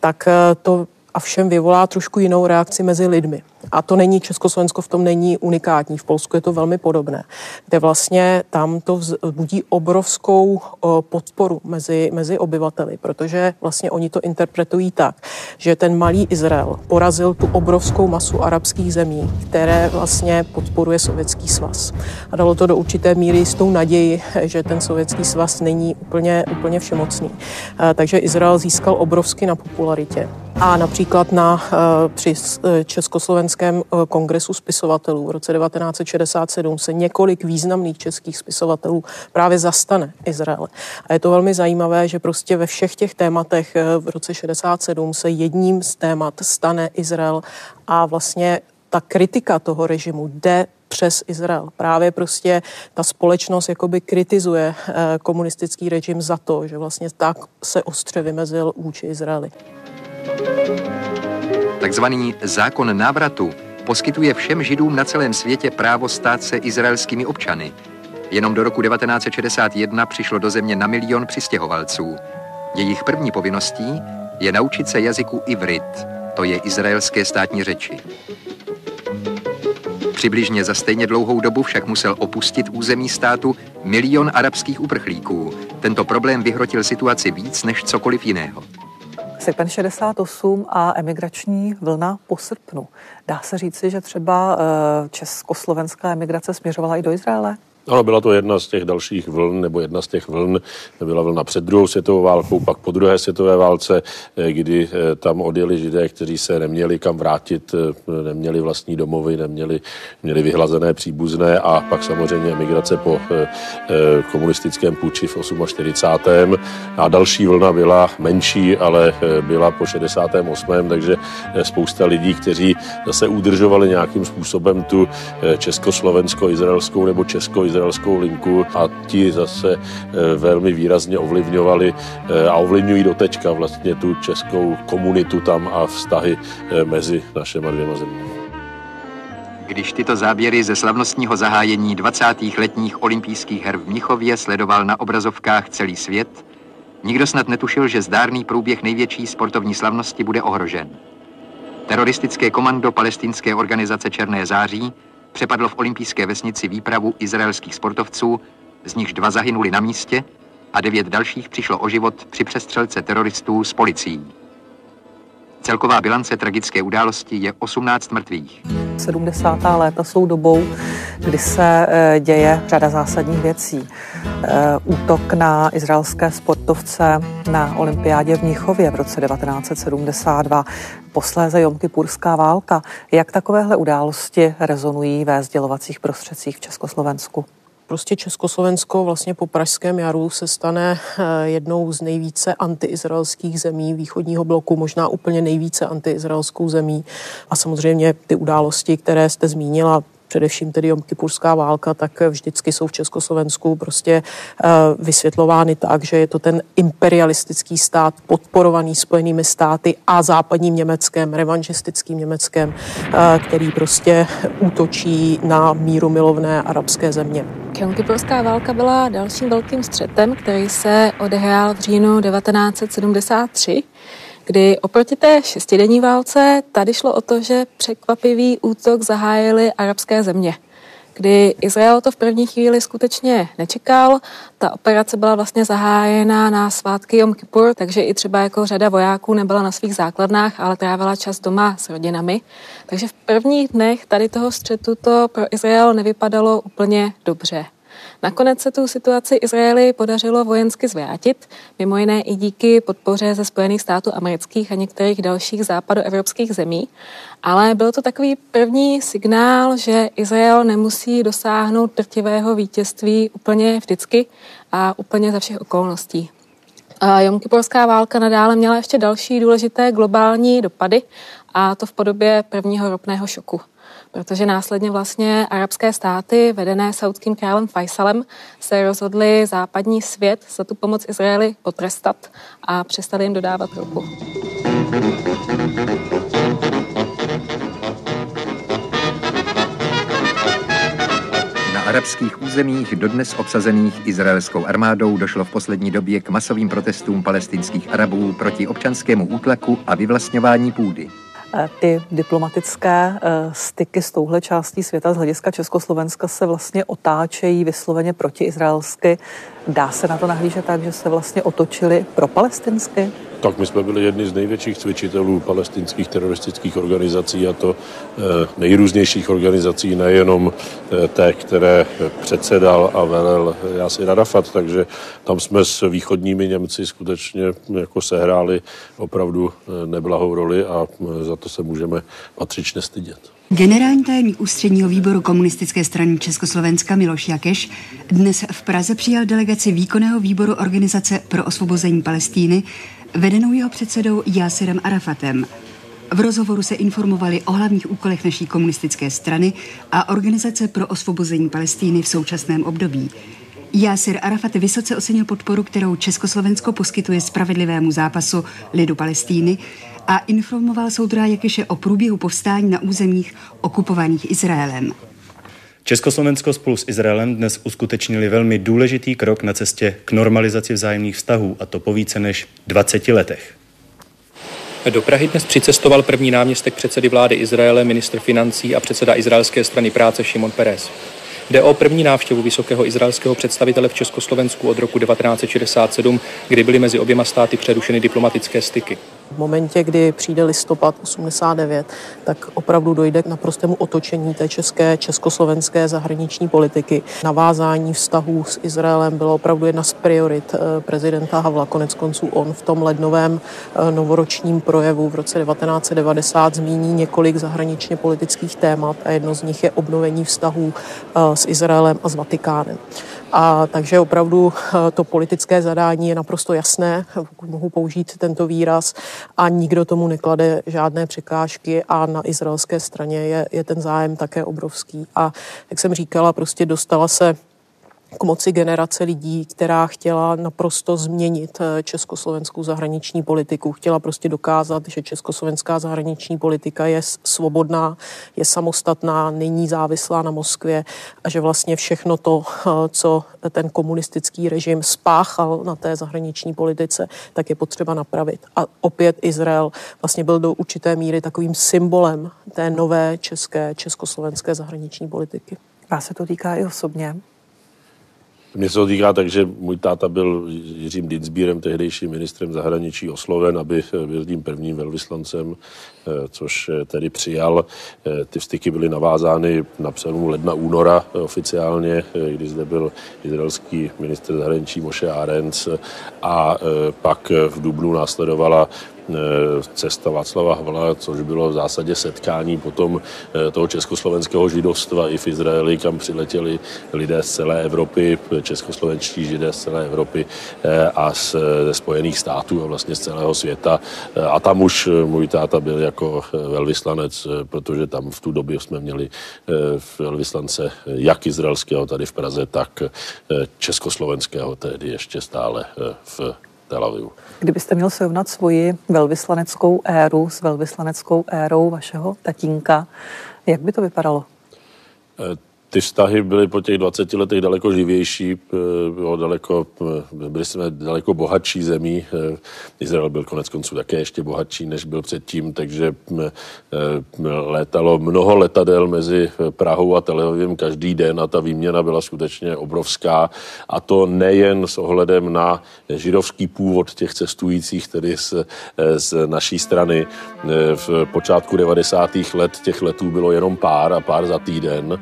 Tak eh, to a všem vyvolá trošku jinou reakci mezi lidmi. A to není, Československo v tom není unikátní, v Polsku je to velmi podobné, kde vlastně tam to budí obrovskou podporu mezi, mezi obyvateli, protože vlastně oni to interpretují tak, že ten malý Izrael porazil tu obrovskou masu arabských zemí, které vlastně podporuje Sovětský svaz. A dalo to do určité míry s tou naději, že ten Sovětský svaz není úplně, úplně všemocný. Takže Izrael získal obrovsky na popularitě. A například na, při Československu Slovenském eh, kongresu spisovatelů v roce 1967 se několik významných českých spisovatelů právě zastane Izrael. A je to velmi zajímavé, že prostě ve všech těch tématech eh, v roce 67 se jedním z témat stane Izrael a vlastně ta kritika toho režimu jde přes Izrael. Právě prostě ta společnost jakoby kritizuje eh, komunistický režim za to, že vlastně tak se ostře vymezil vůči Izraeli. Takzvaný zákon návratu poskytuje všem židům na celém světě právo stát se izraelskými občany. Jenom do roku 1961 přišlo do země na milion přistěhovalců. Jejich první povinností je naučit se jazyku ivrit, to je izraelské státní řeči. Přibližně za stejně dlouhou dobu však musel opustit území státu milion arabských uprchlíků. Tento problém vyhrotil situaci víc než cokoliv jiného. Srpen 68 a emigrační vlna po srpnu. Dá se říci, že třeba eh, československá emigrace směřovala i do Izraele? Ano, byla to jedna z těch dalších vln, nebo jedna z těch vln, byla vlna před druhou světovou válkou, pak po druhé světové válce, eh, kdy eh, tam odjeli židé, kteří se neměli kam vrátit, eh, neměli vlastní domovy, neměli měli vyhlazené příbuzné a pak samozřejmě emigrace po komunistickém půči v 48. A další vlna byla menší, ale byla po 68. takže spousta lidí, kteří zase udržovali nějakým způsobem tu československo-izraelskou nebo česko izraelskou linku a ti zase eh, velmi výrazně ovlivňovali eh, a ovlivňují do tečka vlastně tu českou komunitu tam a vztahy eh, mezi našimi dvěma zeměmi. Když tyto záběry ze slavnostního zahájení 20. letních olympijských her v Mnichově sledoval na obrazovkách celý svět, nikdo snad netušil, že zdárný průběh největší sportovní slavnosti bude ohrožen. Teroristické komando palestinské organizace Černé září přepadlo v olympijské vesnici výpravu izraelských sportovců, z nichž dva zahynuli na místě a devět dalších přišlo o život při přestřelce teroristů s policií. Celková bilance tragické události je 18 mrtvých. 70. léta jsou dobou, kdy se eh, děje řada zásadních věcí. Eh, útok na izraelské sportovce na olympiádě v Mnichově v roce 1972, posléze Jomkypurská válka. Jak takovéhle události rezonují ve sdělovacích prostředcích v Československu? Prostě Československo vlastně po Pražském jaru se stane eh, jednou z nejvíce antiizraelských zemí východního bloku, možná úplně nejvíce antiizraelskou zemí. A samozřejmě ty události, které jste zmínila, především tedy Jomkypurská válka, tak vždycky jsou v Československu prostě eh, vysvětlovány tak, že je to ten imperialistický stát podporovaný Spojenými státy a západním Německem, revanšistickým Německem, eh, který prostě útočí na míru milovné arabské země. Jomkypurská válka byla dalším velkým střetem, který se odehrál v říjnu 1973 kdy oproti té šestidenní válce tady šlo o to, že překvapivý útok zahájily arabské země kdy Izrael to v první chvíli skutečně nečekal. Ta operace byla vlastně zahájena na svátky Jom Kippur, takže i třeba jako řada vojáků nebyla na svých základnách, ale trávila čas doma s rodinami. Takže v prvních dnech tady toho střetu to pro Izrael nevypadalo úplně dobře. Nakonec se tu situaci Izraeli podařilo vojensky zvrátit, mimo jiné i díky podpoře ze Spojených států amerických a některých dalších západoevropských zemí. Ale byl to takový první signál, že Izrael nemusí dosáhnout drtivého vítězství úplně vždycky a úplně za všech okolností. Jomkyporská válka nadále měla ještě další důležité globální dopady, a to v podobě prvního ropného šoku protože následně vlastně arabské státy, vedené saudským králem Faisalem, se rozhodli západní svět za tu pomoc Izraeli potrestat a přestali jim dodávat ropu. Na arabských územích, dodnes obsazených izraelskou armádou, došlo v poslední době k masovým protestům palestinských Arabů proti občanskému útlaku a vyvlastňování půdy. Ty diplomatické eh, styky s touhle částí světa z hlediska Československa se vlastně otáčejí vysloveně protiizraelsky. Dá se na to nahlížet tak, že se vlastně otočili pro palestinsky? Tak my jsme byli jedni z největších cvičitelů palestinských teroristických organizací a to eh, nejrůznějších organizací, nejenom eh, té, které předsedal a velel Jasir Arafat, takže tam jsme s východními Němci skutečně jako sehráli opravdu eh, neblahou roli a za to se můžeme patřičně stydět. Generální tajemník ústředního výboru komunistické strany Československa Miloš Jakeš dnes v Praze přijal delegaci výkonného výboru Organizace pro osvobození Palestíny, vedenou jeho předsedou Jásirem Arafatem. V rozhovoru se informovali o hlavních úkolech naší komunistické strany a Organizace pro osvobození Palestíny v současném období. Jásir Arafat vysoce ocenil podporu, kterou Československo poskytuje spravedlivému zápasu lidu Palestíny a informoval soudra Jakeše o průběhu povstání na územích okupovaných Izraelem. Československo spolu s Izraelem dnes uskutečnili velmi důležitý krok na cestě k normalizaci vzájemných vztahů, a to po více než 20 letech. Do Prahy dnes přicestoval první náměstek předsedy vlády Izraele, ministr financí a předseda izraelské strany práce Šimon Peres. Jde o první návštěvu vysokého izraelského představitele v Československu od roku 1967, kdy byly mezi oběma státy přerušeny diplomatické styky. V momentě, kdy přijde listopad 89, tak opravdu dojde k naprostému otočení té české, československé zahraniční politiky. Navázání vztahů s Izraelem bylo opravdu jedna z priorit eh, prezidenta Havla. Konec konců on v tom lednovém eh, novoročním projevu v roce 1990 zmíní několik zahraničně politických témat a jedno z nich je obnovení vztahů eh, s Izraelem a s Vatikánem. A takže opravdu eh, to politické zadání je naprosto jasné, pokud mohu použít tento výraz, a nikdo tomu neklade žádné překážky a na izraelské straně je, je ten zájem také obrovský. A jak jsem říkala, prostě dostala se k moci generace lidí, která chtěla naprosto změnit eh, československou zahraniční politiku. Chtěla prostě dokázat, že československá zahraniční politika je svobodná, je samostatná, není závislá na Moskvě a že vlastně všechno to, eh, co ten komunistický režim spáchal na té zahraniční politice, tak je potřeba napravit. A opět Izrael vlastně byl do určité míry takovým symbolem té nové české, československé zahraniční politiky. Vás se to týká i osobně? Mně se to týká tak, že můj táta byl Jiřím Dinsbírem, tehdejším ministrem zahraničí osloven, aby byl tím prvním velvyslancem, což tedy přijal. Eh, ty styky byly navázány na přelomu ledna února oficiálně, eh, kdy zde byl izraelský minister zahraničí Moshe Arens a pak v Dubnu následovala Eh, cesta Václava Havla, což bylo v zásadě setkání potom eh, toho československého židovstva i v Izraeli, kam přiletěli lidé z celé Evropy, českoslovenští židé z celé Evropy eh, a z, ze Spojených států a vlastně z celého světa. A tam už můj táta byl jako velvyslanec, protože tam v tu době jsme měli velvyslance jak izraelského tady v Praze, tak československého tedy ještě stále v Tel Avivu. Kdybyste měl srovnat svoji velvyslaneckou éru s velvyslaneckou érou vašeho tatínka, jak by to vypadalo? Eh, ty vztahy byly po těch 20 letech daleko živější, bylo daleko, byli jsme daleko bohatší zemí. Izrael byl konec konců také ještě bohatší, než byl předtím, takže létalo mnoho letadel mezi Prahou a Tel Avivem každý den a ta výměna byla skutečně obrovská. A to nejen s ohledem na židovský původ těch cestujících, tedy z, z naší strany. V počátku 90. let těch letů bylo jenom pár a pár za týden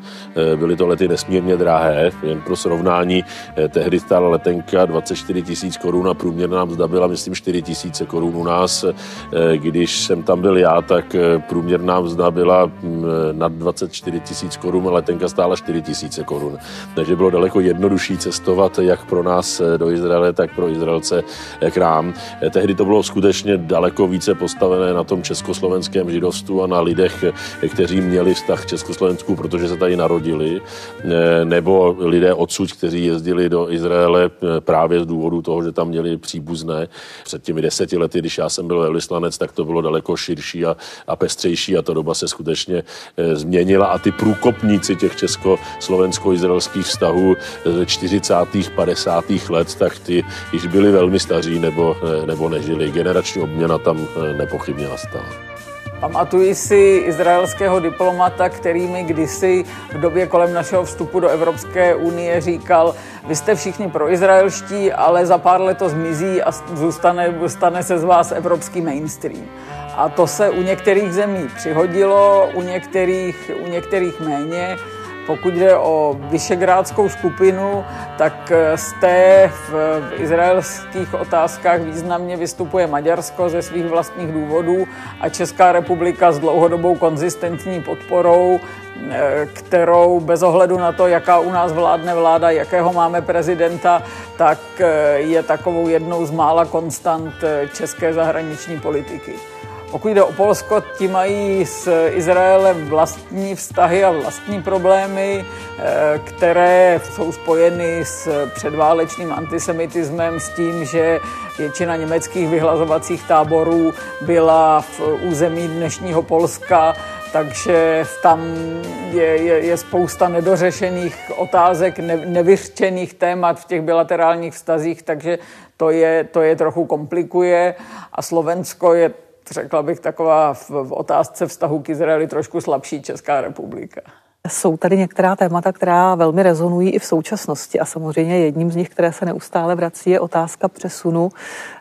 Byly to lety nesmírně drahé, jen pro srovnání, eh, tehdy stála letenka 24 tisíc korun a průměrná mzda byla, myslím, 4 tisíce korun u nás. Eh, když jsem tam byl já, tak eh, průměrná mzda byla mm, nad 24 tisíc korun a letenka stála 4 tisíce korun. Takže bylo daleko jednodušší cestovat jak pro nás do Izraele, tak pro Izraelce k nám. Tehdy to bylo skutečně daleko více postavené na tom československém židovstvu a na lidech, kteří měli vztah k Československu, protože se tady narodili Eh, nebo lidé odsud, kteří jezdili do Izraele eh, právě z důvodu toho, že tam měli příbuzné. Před těmi deseti lety, když já jsem byl velvyslanec, tak to bylo daleko širší a, a pestřejší a ta doba se skutečně eh, změnila a ty průkopníci těch česko-slovensko-izraelských vztahů ze 40. 50. let, tak ty již byli velmi staří nebo, nebo nežili. Generační obměna tam nepochybně nastala. Pamatuji si izraelského diplomata, který mi kdysi v době kolem našeho vstupu do Evropské unie říkal, vy jste všichni proizraelští, ale za pár let to zmizí a zůstane, stane se z vás evropský mainstream. A to se u některých zemí přihodilo, u některých, u některých méně. Pokud jde o Vyšegrádskou skupinu, tak z té v, izraelských otázkách významně vystupuje Maďarsko ze svých vlastních důvodů a Česká republika s dlouhodobou konzistentní podporou, eh, kterou bez ohledu na to, jaká u nás vládne vláda, jakého máme prezidenta, tak eh, je takovou jednou z mála konstant eh, české zahraniční politiky. Pokud jde o Polsko, ti mají s Izraelem vlastní vztahy a vlastní problémy, eh, které jsou spojeny s předválečným antisemitismem, s tím, že většina německých vyhlazovacích táborů byla v území dnešního Polska, takže tam je, je, je spousta nedořešených otázek, ne, nevyřčených témat v těch bilaterálních vztazích, takže to je, to je trochu komplikuje. A Slovensko je řekla bych, taková v, v otázce vztahu k Izraeli trošku slabší Česká republika. Jsou tady některá témata, která velmi rezonují i v současnosti a samozřejmě jedním z nich, které se neustále vrací, je otázka přesunu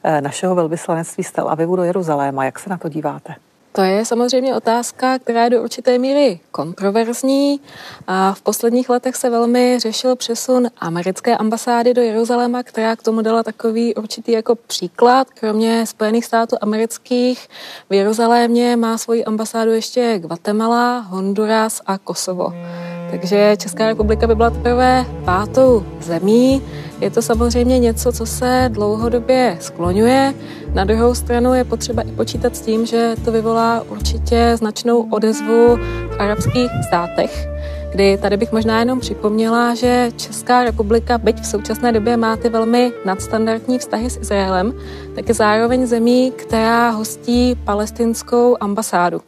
eh, našeho velvyslanectví z Tel Avivu do Jeruzaléma. Jak se na to díváte? To je samozřejmě otázka, která je do určité míry kontroverzní. A v posledních letech se velmi řešil přesun americké ambasády do Jeruzaléma, která k tomu dala takový určitý jako příklad. Kromě Spojených států amerických v Jeruzalémě má svoji ambasádu ještě Guatemala, Honduras a Kosovo. Takže Česká republika by byla teprve pátou zemí. Je to samozřejmě něco, co se dlouhodobě skloňuje. Na druhou stranu je potřeba i počítat s tím, že to vyvolá určitě značnou odezvu v arabských státech, kdy tady bych možná jenom připomněla, že Česká republika, byť v současné době má ty velmi nadstandardní vztahy s Izraelem, tak je zároveň zemí, která hostí palestinskou ambasádu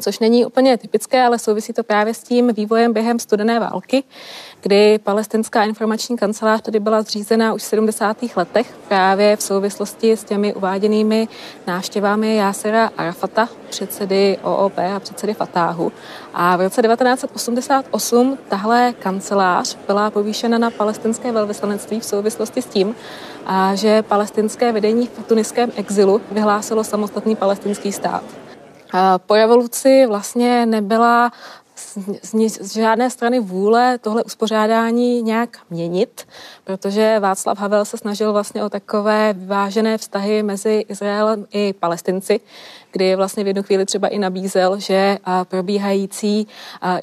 což není úplně typické, ale souvisí to právě s tím vývojem během studené války, kdy palestinská informační kancelář tady byla zřízena už v 70. letech právě v souvislosti s těmi uváděnými návštěvami Jásera Arafata, předsedy OOP a předsedy Fatáhu. A v roce 1988 tahle kancelář byla povýšena na palestinské velvyslanectví v souvislosti s tím, že palestinské vedení v tuniském exilu vyhlásilo samostatný palestinský stát. Po revoluci vlastně nebyla z, z žádné strany vůle tohle uspořádání nějak měnit, protože Václav Havel se snažil vlastně o takové vyvážené vztahy mezi Izraelem i Palestinci, kdy vlastně v jednu chvíli třeba i nabízel, že probíhající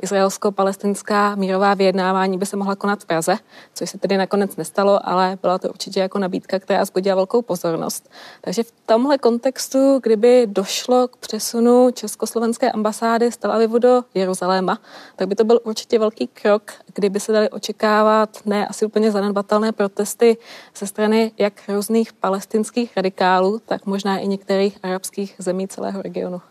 izraelsko-palestinská mírová vyjednávání by se mohla konat v Praze, což se tedy nakonec nestalo, ale byla to určitě jako nabídka, která zbudila velkou pozornost. Takže v tomhle kontextu, kdyby došlo k přesunu Československé ambasády z Tel Avivu do Jeruzaléma, tak by to byl určitě velký krok, kdyby se dali očekávat ne asi úplně zanedbatelné protesty ze strany jak různých palestinských radikálů, tak možná i některých arabských zemí celého regionu.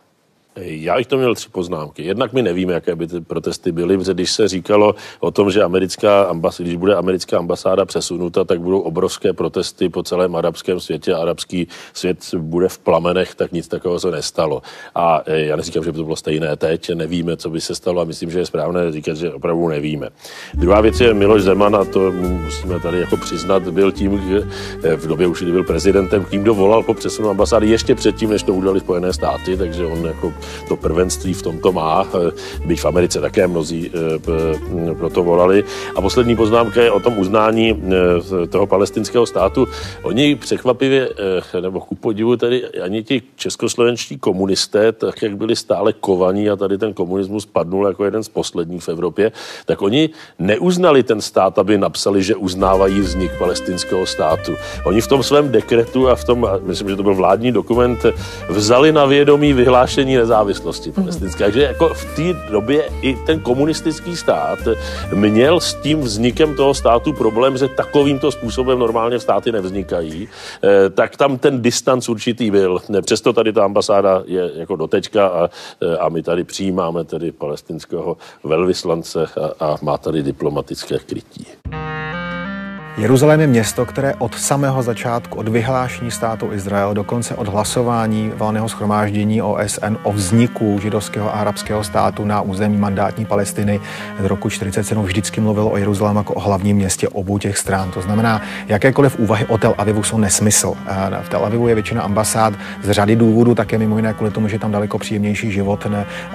Já bych to měl tři poznámky. Jednak my nevíme, jaké by ty protesty byly, protože když se říkalo o tom, že americká ambas, když bude americká ambasáda přesunuta, tak budou obrovské protesty po celém arabském světě. Arabský svět bude v plamenech, tak nic takového se nestalo. A e, já neříkám, že by to bylo stejné teď, nevíme, co by se stalo a myslím, že je správné říkat, že opravdu nevíme. Druhá věc je Miloš Zeman a to musíme tady jako přiznat, byl tím, že e, v době už, byl prezidentem, kým kdo volal po přesunu ambasády ještě předtím, než to udali Spojené státy, takže on jako to prvenství v tomto má, eh, byť v Americe také mnozí eh, pro to volali. A poslední poznámka je o tom uznání eh, toho palestinského státu. Oni překvapivě, nebo ku podivu tady ani ti českoslovenští komunisté, tak jak byli stále kovaní a tady ten komunismus padnul jako jeden z posledních v Evropě, tak oni neuznali ten stát, aby napsali, že uznávají vznik palestinského státu. Oni v tom svém dekretu a v tom, myslím, že to byl vládní dokument, vzali na vědomí vyhlášení nezávislosti nezávislosti palestinské. Takže jako v té době i ten komunistický stát měl s tím vznikem toho státu problém, že takovýmto způsobem normálně státy nevznikají, eh, tak tam ten distanc určitý byl. Přesto tady ta ambasáda je jako dotečka a, eh, a my tady přijímáme tedy palestinského velvyslance a, a má tady diplomatické krytí. Jeruzalém je město, které od samého začátku, od vyhlášení státu Izrael, dokonce od hlasování valného schromáždění OSN o vzniku židovského a arabského státu na území mandátní Palestiny z roku 47 vždycky mluvilo o Jeruzalému jako o hlavním městě obou těch stran. To znamená, jakékoliv úvahy o Tel Avivu jsou nesmysl. V Tel Avivu je většina ambasád z řady důvodů, také mimo jiné kvůli tomu, že tam daleko příjemnější život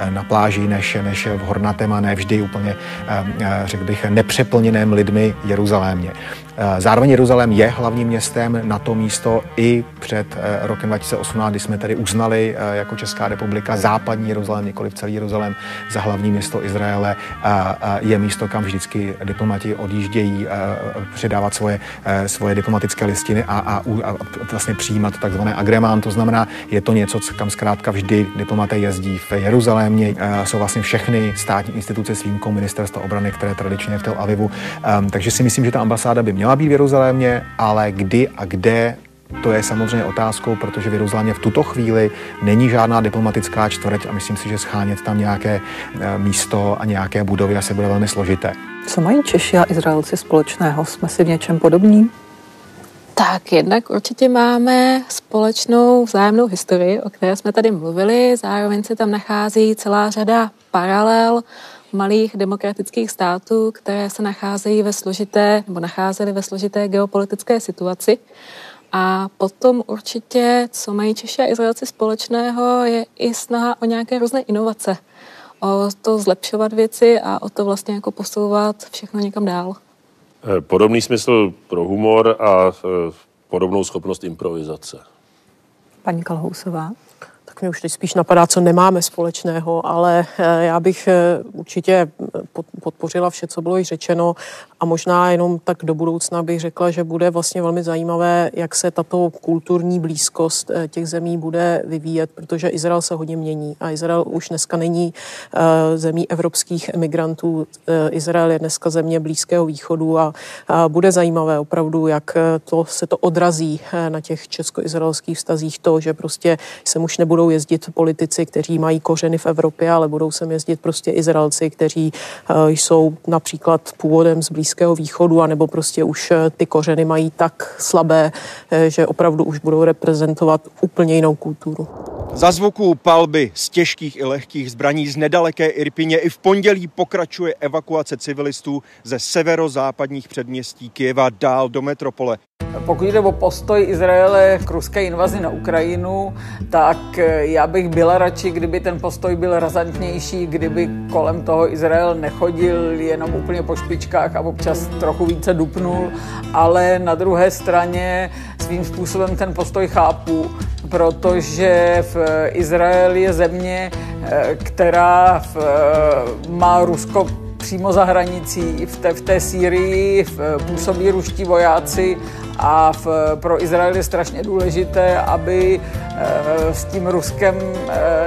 na pláži než, než v Hornatém a ne vždy úplně, řekl bych, nepřeplněném lidmi Jeruzalémě. Eh, zároveň Jeruzalém je hlavním městem na to místo i před eh, rokem 2018, kdy jsme tedy uznali eh, jako Česká republika západní Jeruzalém, nikoli celý Jeruzalém za hlavní město Izraele. Je místo, kam vždycky diplomati odjíždějí předávat svoje, svoje diplomatické listiny a, a, a vlastně přijímat takzvané agremán. To znamená, je to něco, kam zkrátka vždy diplomaté jezdí. V Jeruzalémě jsou vlastně všechny státní instituce s výjimkou ministerstva obrany, které tradičně je v Tel Avivu. Ehm, takže si myslím, že ta ambasáda by měla být v Jeruzalémě, ale kdy a kde to je samozřejmě otázkou, protože v Jeruzalémě v tuto chvíli není žádná diplomatická čtvrť a myslím si, že schánět tam nějaké eh, místo a nějaké budovy asi bude velmi složité. Co mají Češi a Izraelci společného? Jsme si v něčem podobní? Tak jednak určitě máme společnou vzájemnou historii, o které jsme tady mluvili. Zároveň se tam nachází celá řada paralel malých demokratických států, které se nacházejí ve složité, nebo nacházely ve složité geopolitické situaci. A potom určitě, co mají Češi a Izraelci společného, je i snaha o nějaké různé inovace. O to zlepšovat věci a o to vlastně jako posouvat všechno někam dál. Eh, podobný smysl pro humor a eh, podobnou schopnost improvizace. Paní Kalhousová? Mě už teď spíš napadá, co nemáme společného, ale eh, já bych eh, určitě podpořila vše, co bylo již řečeno a možná jenom tak do budoucna bych řekla, že bude vlastně velmi zajímavé, jak se tato kulturní blízkost eh, těch zemí bude vyvíjet, protože Izrael se hodně mění a Izrael už dneska není zemí evropských emigrantů. Izrael je dneska země Blízkého východu a bude zajímavé opravdu, jak to se to odrazí na těch česko-izraelských vztazích to, že prostě se už nebudou jezdit politici, kteří mají kořeny v Evropě, ale budou sem jezdit prostě Izraelci, kteří eh, jsou například původem z Blízkého východu, anebo prostě už eh, ty kořeny mají tak slabé, eh, že opravdu už budou reprezentovat úplně jinou kulturu. Za zvuku palby z těžkých i lehkých zbraní z nedaleké Irpině i v pondělí pokračuje evakuace civilistů ze severozápadních předměstí Kieva dál do metropole. Pokud jde o postoj Izraele k ruské invazi na Ukrajinu, tak já bych byla radši, kdyby ten postoj byl razantnější, kdyby kolem toho Izrael nechodil jenom úplně po špičkách a občas trochu více dupnul, ale na druhé straně svým způsobem ten postoj chápu, protože v Izraeli je země, která v, má Rusko přímo za hranicí, v té, v té Sýrii v, působí ruští vojáci a v, pro Izrael je strašně důležité, aby s tím Ruskem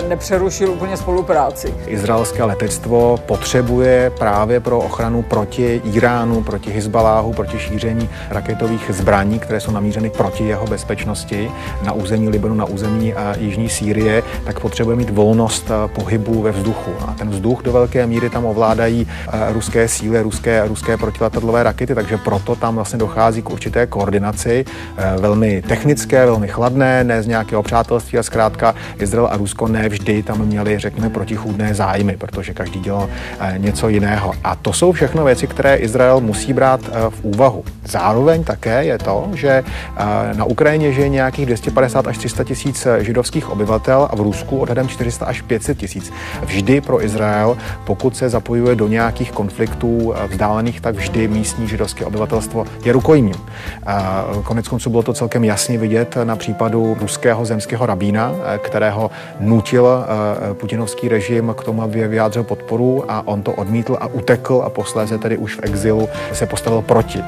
nepřerušil úplně spolupráci. Izraelské letectvo potřebuje právě pro ochranu proti Iránu, proti Hezbaláhu, proti šíření raketových zbraní, které jsou namířeny proti jeho bezpečnosti na území Libanu, na území Jižní Sýrie, tak potřebuje mít volnost pohybu ve vzduchu. A ten vzduch do velké míry tam ovládají ruské síly, ruské, ruské protiletadlové rakety, takže proto tam vlastně dochází k určité koordinaci, velmi technické, velmi chladné, ne z nějakého přátelství a zkrátka Izrael a Rusko nevždy tam měli, řekněme, protichůdné zájmy, protože každý dělal něco jiného. A to jsou všechno věci, které Izrael musí brát v úvahu. Zároveň také je to, že na Ukrajině žije nějakých 250 až 300 tisíc židovských obyvatel a v Rusku odhadem 400 až 500 tisíc. Vždy pro Izrael, pokud se zapojuje do nějakých konfliktů vzdálených, tak vždy místní židovské obyvatelstvo je rukojmím. Konec konců bylo to celkem jasně vidět na případu ruského zemského rabína, kterého nutil putinovský režim k tomu, aby vyjádřil podporu a on to odmítl a utekl a posléze tedy už v exilu se postavil proti.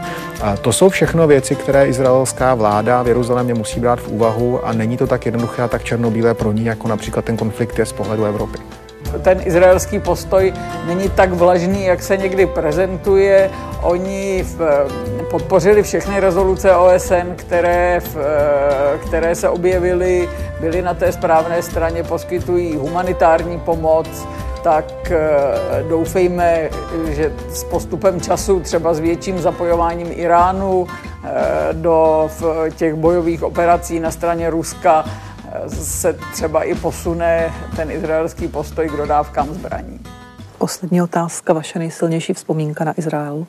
To jsou všechno věci, které izraelská vláda v Jeruzalémě musí brát v úvahu a není to tak jednoduché a tak černobílé pro ní, jako například ten konflikt je z pohledu Evropy ten izraelský postoj není tak vlažný, jak se někdy prezentuje. Oni v, podpořili všechny rezoluce OSN, které, v, které se objevily, byly na té správné straně, poskytují humanitární pomoc, tak doufejme, že s postupem času, třeba s větším zapojováním Iránu do těch bojových operací na straně Ruska, se třeba i posune ten izraelský postoj k dodávkám zbraní. Poslední otázka, vaše nejsilnější vzpomínka na Izrael?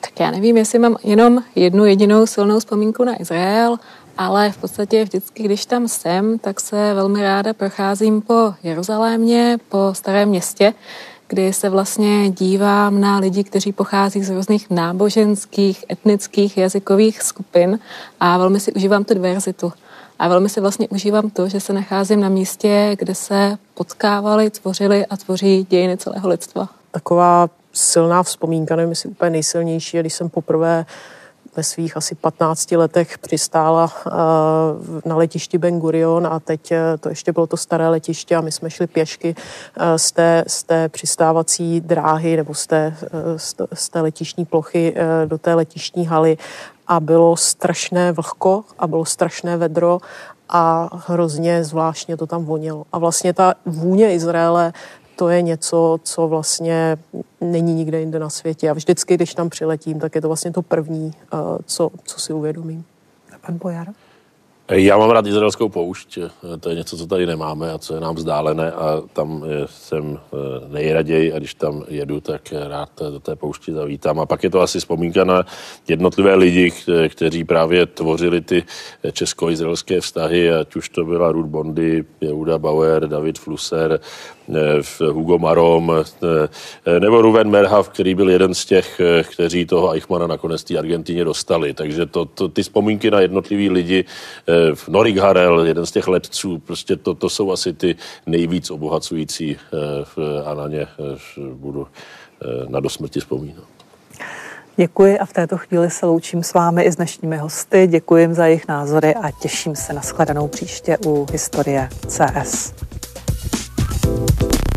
Tak já nevím, jestli mám jenom jednu jedinou silnou vzpomínku na Izrael, ale v podstatě vždycky, když tam jsem, tak se velmi ráda procházím po Jeruzalémě, po starém městě, kdy se vlastně dívám na lidi, kteří pochází z různých náboženských, etnických, jazykových skupin a velmi si užívám tu diverzitu. A velmi si vlastně užívám to, že se nacházím na místě, kde se potkávali, tvořili a tvoří dějiny celého lidstva. Taková silná vzpomínka, nevím, jestli úplně nejsilnější, když jsem poprvé ve svých asi 15 letech přistála eh, na letišti Ben Gurion a teď eh, to ještě bylo to staré letiště a my jsme šli pěšky eh, z té, z té přistávací dráhy nebo z té, z té letištní plochy do té letištní haly a bylo strašné vlhko a bylo strašné vedro a hrozně zvláštně to tam vonilo. A vlastně ta vůně Izraele to je něco, co vlastně není nikde jinde na světě. A vždycky, když tam přiletím, tak je to vlastně to první, eh, co, co si uvědomím. Pan Bojar? Já mám rád izraelskou poušť, to je něco, co tady nemáme a co je nám vzdálené a tam jsem eh, nejraději a když tam jedu, tak rád do té poušti zavítám. A pak je to asi vzpomínka na jednotlivé lidi, kteří právě tvořili ty česko-izraelské vztahy, ať už to byla Ruth Bondy, Jehuda Bauer, David Flusser, eh, Hugo Marom eh, nebo Ruven Merhav, který byl jeden z těch, kteří toho Eichmana nakonec té Argentině dostali. Takže to, to, ty vzpomínky na jednotlivý lidi Norik Harel, jeden z těch letců, prostě to, to jsou asi ty nejvíc obohacující eh, a na ně eh, budu eh, na dosmrti vzpomínat. Děkuji a v této chvíli se loučím s vámi i s dnešními hosty. Děkuji za jejich názory a těším se na shledanou příště u Historie CS. thank you